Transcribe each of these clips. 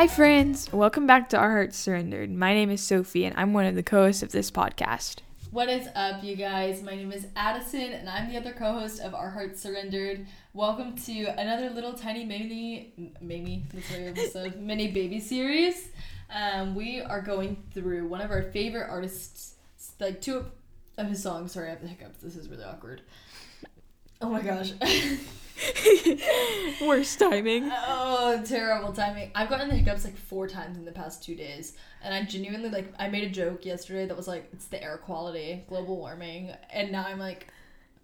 Hi, friends. Welcome back to Our Hearts Surrendered. My name is Sophie, and I'm one of the co hosts of this podcast. What is up, you guys? My name is Addison, and I'm the other co-host of Our Hearts Surrendered. Welcome to another little tiny mini, maybe I mini baby series. Um, we are going through one of our favorite artists, like two of his songs. Sorry, I have the hiccups. This is really awkward. Oh my gosh. Worst timing. Oh, terrible timing. I've gotten the hiccups like four times in the past two days. And I genuinely like I made a joke yesterday that was like it's the air quality, global warming, and now I'm like,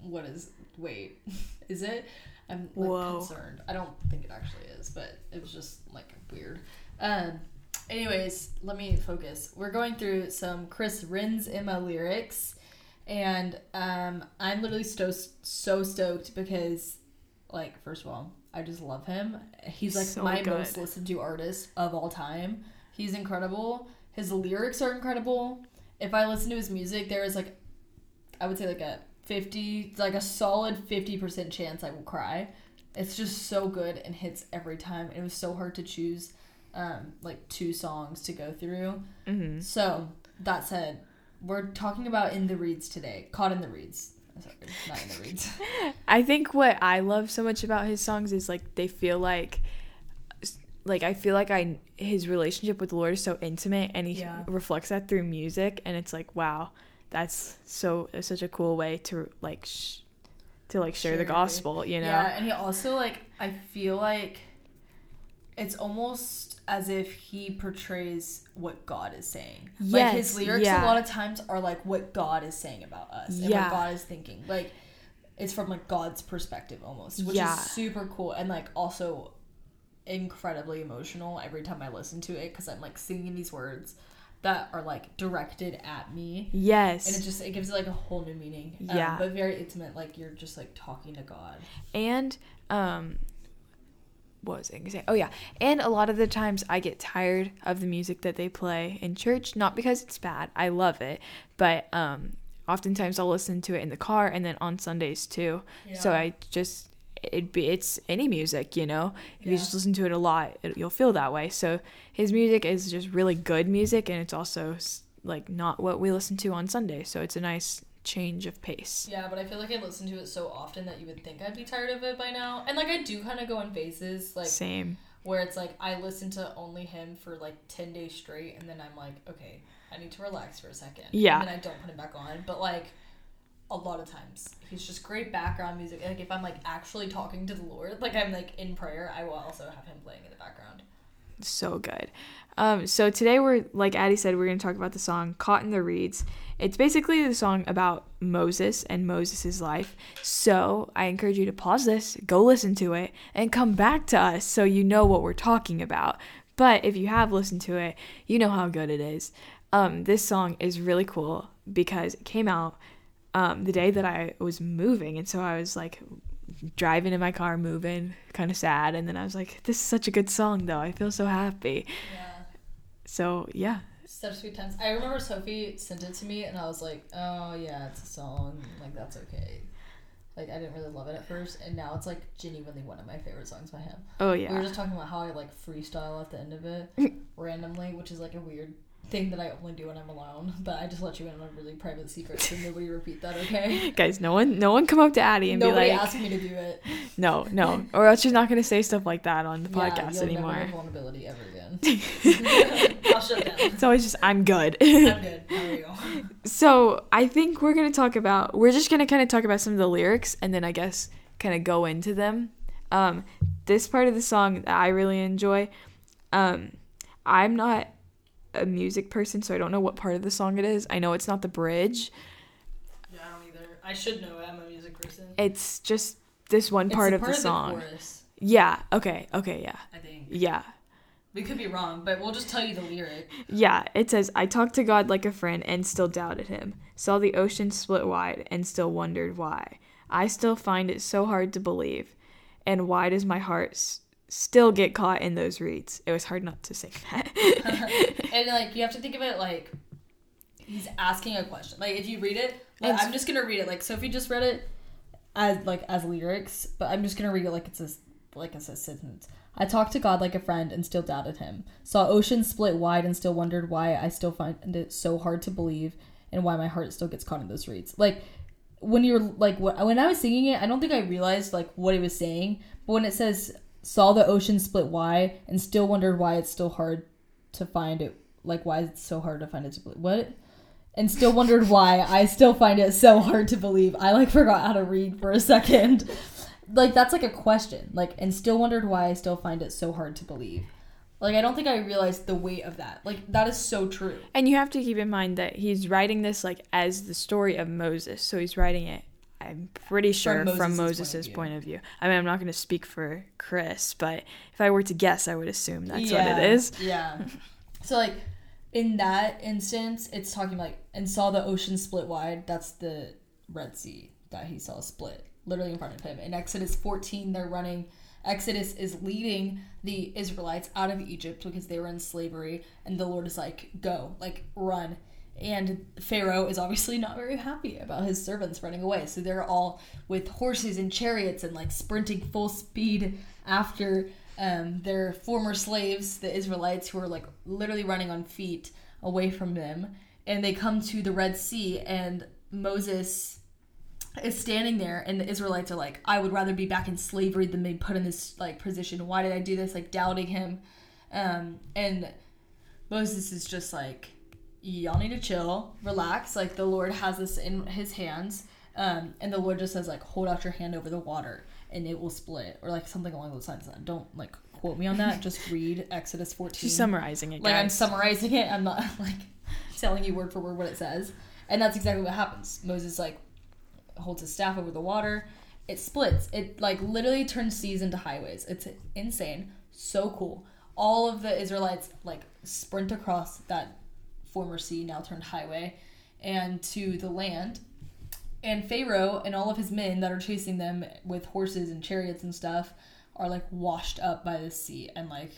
what is wait, is it? I'm like Whoa. concerned. I don't think it actually is, but it was just like weird. Um anyways, let me focus. We're going through some Chris Renzema lyrics. And um, I'm literally so so stoked because, like, first of all, I just love him. He's like So my good. most listened to artist of all time. He's incredible. His lyrics are incredible. If I listen to his music, there is like, I would say like a fifty, like a solid fifty percent chance I will cry. It's just so good and hits every time. It was so hard to choose, um, like two songs to go through. hmm So that said, we're talking about in the reeds today. Caught in the reeds. Sorry, not in the reeds. I think what I love so much about his songs is like they feel like, like I feel like I his relationship with the Lord is so intimate, and he Yeah. reflects that through music, and it's like wow, that's so uh, such a cool way to like sh- to like share, Share the gospel, you know. Yeah, and he also like I feel like it's almost as if he portrays what God is saying. Yes, like his lyrics yeah. a lot of times are like what God is saying about us and Yeah. what God is thinking. Like it's from like God's perspective almost, which Yeah. is super cool and like also incredibly emotional every time I listen to it because I'm like singing these words that are like directed at me Yes. and it just it gives it like a whole new meaning Um, Yeah. but very intimate like you're just like talking to god and um what was I gonna say? Oh yeah, and a lot of the times I get tired of the music that they play in church. Not because it's bad, I love it, but um, oftentimes I'll listen to it in the car and then on Sundays too. So I just it be it's any music, you know. If you just listen to it a lot, it, you'll feel that way. So his music is just really good music, and it's also like not what we listen to on Sunday. So it's a nice change of pace. yeah but i feel like i listen to it so often that you would think i'd be tired of it by now and like i do kind of go in phases like Same. where it's like i listen to only him for like 10 days straight and then i'm like okay i need to relax for a second Yeah. and then i don't put him back on but like a lot of times he's just great background music like if i'm like actually talking to the lord like i'm like in prayer i will also have him playing in the background so good. Um, so today we're like Addie said, we're gonna talk about the song "Caught in the Reeds." It's basically the song about Moses and Moses' life. So I encourage you to pause this, go listen to it, and come back to us so you know what we're talking about. But if you have listened to it, you know how good it is. Um, this song is really cool because it came out um, the day that I was moving, and so I was like driving in my car, moving, kind of sad, and then I was like, "This is such a good song, though. I feel so happy." yeah So yeah, Such sweet times. I remember Sophie sent it to me, and I was like, "Oh yeah, it's a song. Like that's okay." Like I didn't really love it at first, and now it's like genuinely one of my favorite songs by him. oh yeah. We were just talking about how I like freestyle at the end of it randomly, which is like a weird thing that I only do when I'm alone. But I just let you in on a really private secret, so nobody repeat that, okay? guys. No one, no one come up to Addie and Nobody be like, "Nobody asked me to do it. "No, no," or else she's not gonna say stuff like that on the Yeah, podcast anymore. Never have vulnerability ever again. I'll shut down. It's always just, "I'm good." I'm good. How are you? so I think we're gonna talk about. We're just gonna kind of talk about some of the lyrics, and then I guess kind of go into them. Um, this part of the song that I really enjoy. Um, I'm not a music person, so I don't know what part of the song it is. I know it's not the bridge. Yeah, I don't either. I should know it. I'm a music person. It's just this one part it's of part the song. chorus, yeah. Okay. Okay. Yeah. I think. Yeah. We could be wrong, but we'll just tell you the lyric. Yeah. It says, "I talked to God like a friend and still doubted Him. Saw the ocean split wide and still wondered why. I still find it so hard to believe. And why does my heart still get caught in those reeds. It was hard not to say that. and like you have to think of it like he's asking a question. Like if you read it, like, I'm just gonna read it. Like Sophie just read it as like as lyrics, but I'm just gonna read it like it's a like I said, sentence. I talked to God like a friend and still doubted him. Saw oceans split wide and still wondered why I still find it so hard to believe and why my heart still gets caught in those reeds. Like when you're like when I was singing it, I don't think I realized like what he was saying. But when it says saw the ocean split wide and still wondered why it's still hard to find it, like why it's so hard to find it. To believe. What? And still wondered why I still find it so hard to believe. I like forgot how to read for a second like that's like a question like and still wondered why i still find it so hard to believe like i don't think i realized the weight of that like that is so true and you have to keep in mind that he's writing this like as the story of moses so he's writing it i'm pretty sure from, from moses' point, point, of view i mean i'm not going to speak for chris but if i were to guess i would assume that's yeah, what it is yeah so like in that instance it's talking like and saw the ocean split wide that's the red sea that he saw split literally in front of him. In Exodus 14, they're running. Exodus is leading the Israelites out of Egypt because they were in slavery, and the Lord is like, go, like, run. And Pharaoh is obviously not very happy about his servants running away. So they're all with horses and chariots and like sprinting full speed after um, their former slaves, the Israelites, who are like literally running on feet away from them. And they come to the Red Sea, and Moses is standing there and the Israelites are like, I would rather be back in slavery than be put in this like position. Why did I do this? Like doubting him. Um, and Moses is just like, Y'all need to chill, relax. Like the Lord has this in his hands. Um, and the Lord just says, like, hold out your hand over the water and it will split. Or like something along those lines. Don't like quote me on that. Just read Exodus 14. She's summarizing it. Guys. Like I'm summarizing it. I'm not like telling you word for word what it says. And that's exactly what happens. Moses like holds his staff over the water. It splits. It like literally turns seas into highways. It's insane. So cool. All of the Israelites like sprint across that former sea, now turned highway, and to the land. And Pharaoh and all of his men that are chasing them with horses and chariots and stuff are like washed up by the sea and like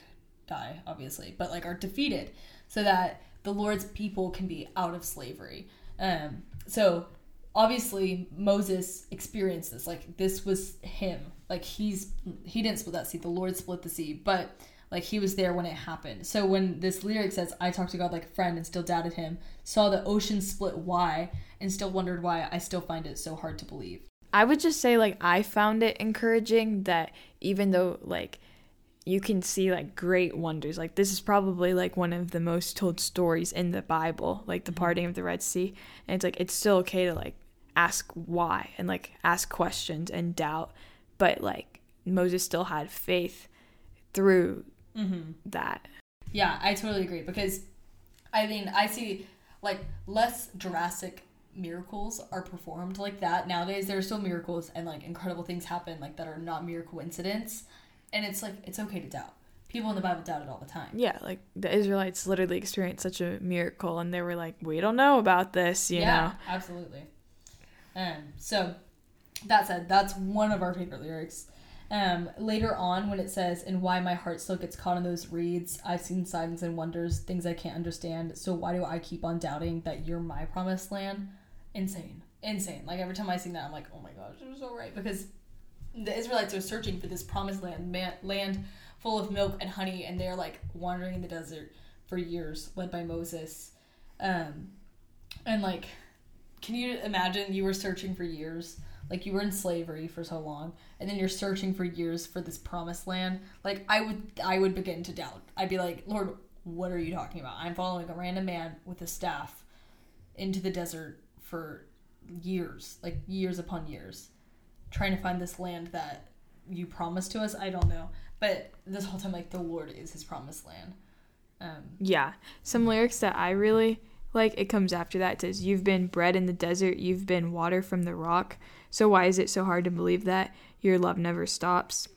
die, obviously, but like are defeated so that the Lord's people can be out of slavery. Um, so obviously Moses experienced this. Like this was him. Like he's he didn't split that sea. The Lord split the sea, but like he was there when it happened. So when this lyric says, "I talked to God like a friend and still doubted Him, saw the ocean split why, and still wondered why," I still find it so hard to believe. I would just say like I found it encouraging that even though like you can see like great wonders. Like this is probably like one of the most told stories in the Bible, like the mm-hmm. parting of the Red Sea. And it's like it's still okay to like ask why and like ask questions and doubt, but like Moses still had faith through mm-hmm. that. Yeah, I totally agree because I mean, I see like less drastic miracles are performed like that nowadays. There are still miracles and like incredible things happen like that are not mere coincidence. And it's like it's okay to doubt. People in the bible doubt it all the time. Yeah like the israelites literally experienced such a miracle and they were like we don't know about this you yeah, know? absolutely. Um so that said that's one of our favorite lyrics um, later on, when it says, and why my heart still gets caught in those reeds, I've seen signs and wonders, things I can't understand. So why do I keep on doubting that you're my promised land? Insane. Insane. Like every time I sing that, I'm like, oh my gosh, you're so right. Because the Israelites are searching for this promised land, man, land full of milk and honey, and they're like wandering in the desert for years, led by Moses. Um, and like, can you imagine you were searching for years? Like you were in slavery for so long, and then you're searching for years for this promised land. Like I would, I would begin to doubt. I'd be like, Lord, what are you talking about? I'm following a random man with a staff into the desert for years, like years upon years trying to find this land that you promised to us. I don't know. But this whole time, like, the Lord is his promised land. Um, yeah. Some lyrics that I really like, it comes after that. It says, You've been bread in the desert, you've been water from the rock. So why is it so hard to believe that your love never stops?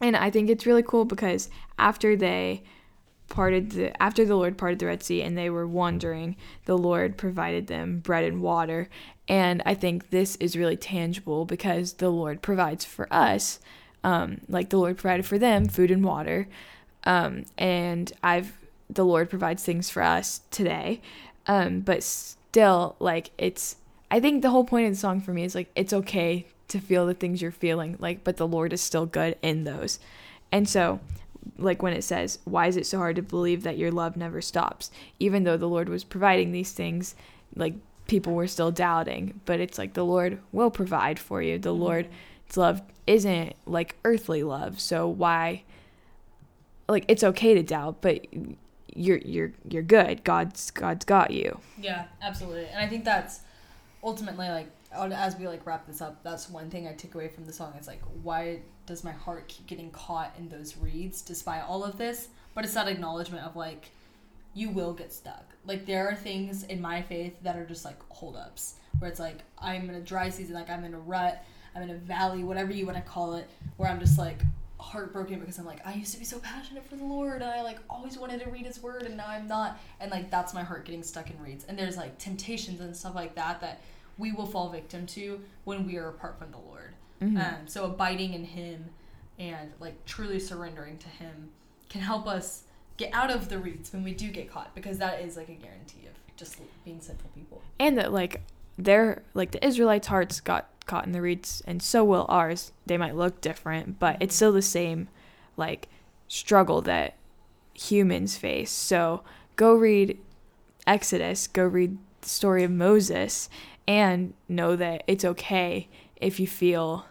And I think it's really cool because after they parted the after the Lord parted the Red Sea and they were wandering, the Lord provided them bread and water. And I think this is really tangible because the Lord provides for us, um, like the Lord provided for them food and water. Um, and I've the Lord provides things for us today. Um, but still, like it's I think the whole point of the song for me is like it's okay to feel the things you're feeling like but the lord is still good in those. And so like when it says why is it so hard to believe that your love never stops? Even though the lord was providing these things like people were still doubting but it's like the lord will provide for you. The Mhm. lord's love isn't like earthly love. So why like it's okay to doubt but you're you're you're good. God's god's got you. Yeah, absolutely. And I think that's ultimately like as we like wrap this up, that's one thing I took away from the song. It's like why does my heart keep getting caught in those reeds despite all of this? But it's that acknowledgement of like you will get stuck. Like there are things in my faith that are just like holdups where it's like I'm in a dry season, like I'm in a rut, I'm in a valley, whatever you want to call it, where I'm just like heartbroken because I'm like I used to be so passionate for the Lord and I like always wanted to read His Word and now I'm not, and like that's my heart getting stuck in reeds. And there's like temptations and stuff like that that we will fall victim to when we are apart from the Lord. Mhm. Um, so abiding in Him and like truly surrendering to Him can help us get out of the reeds when we do get caught because that is like a guarantee of just being sinful people. and that like they're like the israelites hearts got caught in the reeds and so will ours they might look different but it's still the same like struggle that humans face so go read exodus go read the story of moses and know that it's okay if you feel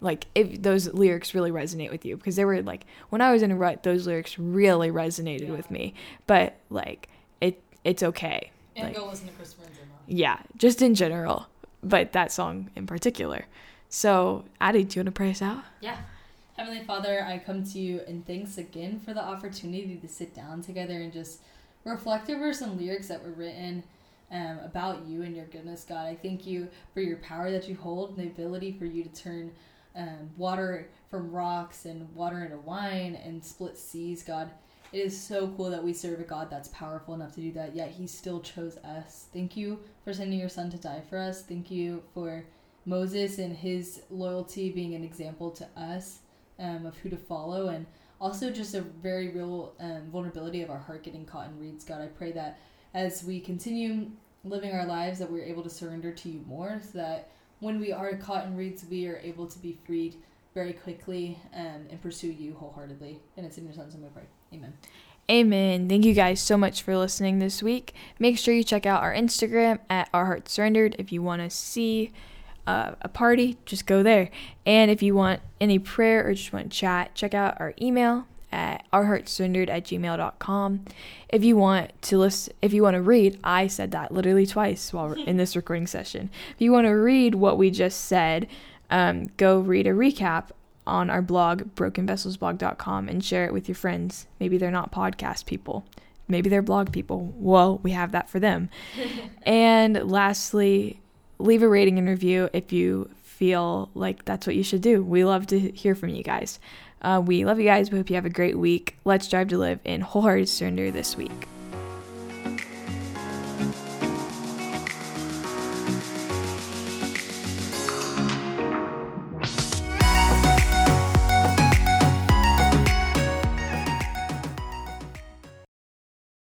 like if those lyrics really resonate with you because they were like when i was in a rut those lyrics really resonated Yeah. with me but like it it's okay And Like- go listen to Chris yeah, just in general, but that song in particular. So, Addie, do you want to pray us out? Yeah. Heavenly Father, I come to you and thanks again for the opportunity to sit down together and just reflect over some lyrics that were written um, about you and your goodness, God. I thank you for your power that you hold and the ability for you to turn um, water from rocks and water into wine and split seas, God. It is so cool that we serve a God that's powerful enough to do that, yet He still chose us. Thank you for sending your Son to die for us. Thank you for Moses and his loyalty being an example to us um, of who to follow, and also just a very real um, vulnerability of our heart getting caught in reeds. God, I pray that as we continue living our lives, that we're able to surrender to you more, so that when we are caught in reeds, we are able to be freed very quickly um, and pursue you wholeheartedly. And it's in your son's name we pray. Amen. Amen. Thank you guys so much for listening this week. Make sure you check out our Instagram at Our Heart Surrendered if you want to see uh, a party. Just go there. And if you want any prayer or just want to chat, check out our email at ourheartsurrendered at gmail.com. If you want to listen, if you want to read, I said that literally twice while in this recording session. If you want to read what we just said, um, go read a recap on our blog, brokenvesselsblog.com, and share it with your friends. Maybe they're not podcast people. Maybe they're blog people. Well, we have that for them. and lastly, leave a rating and review if you feel like that's what you should do. We love to hear from you guys. Uh, we love you guys. We hope you have a great week. Let's drive to live in wholehearted surrender this week.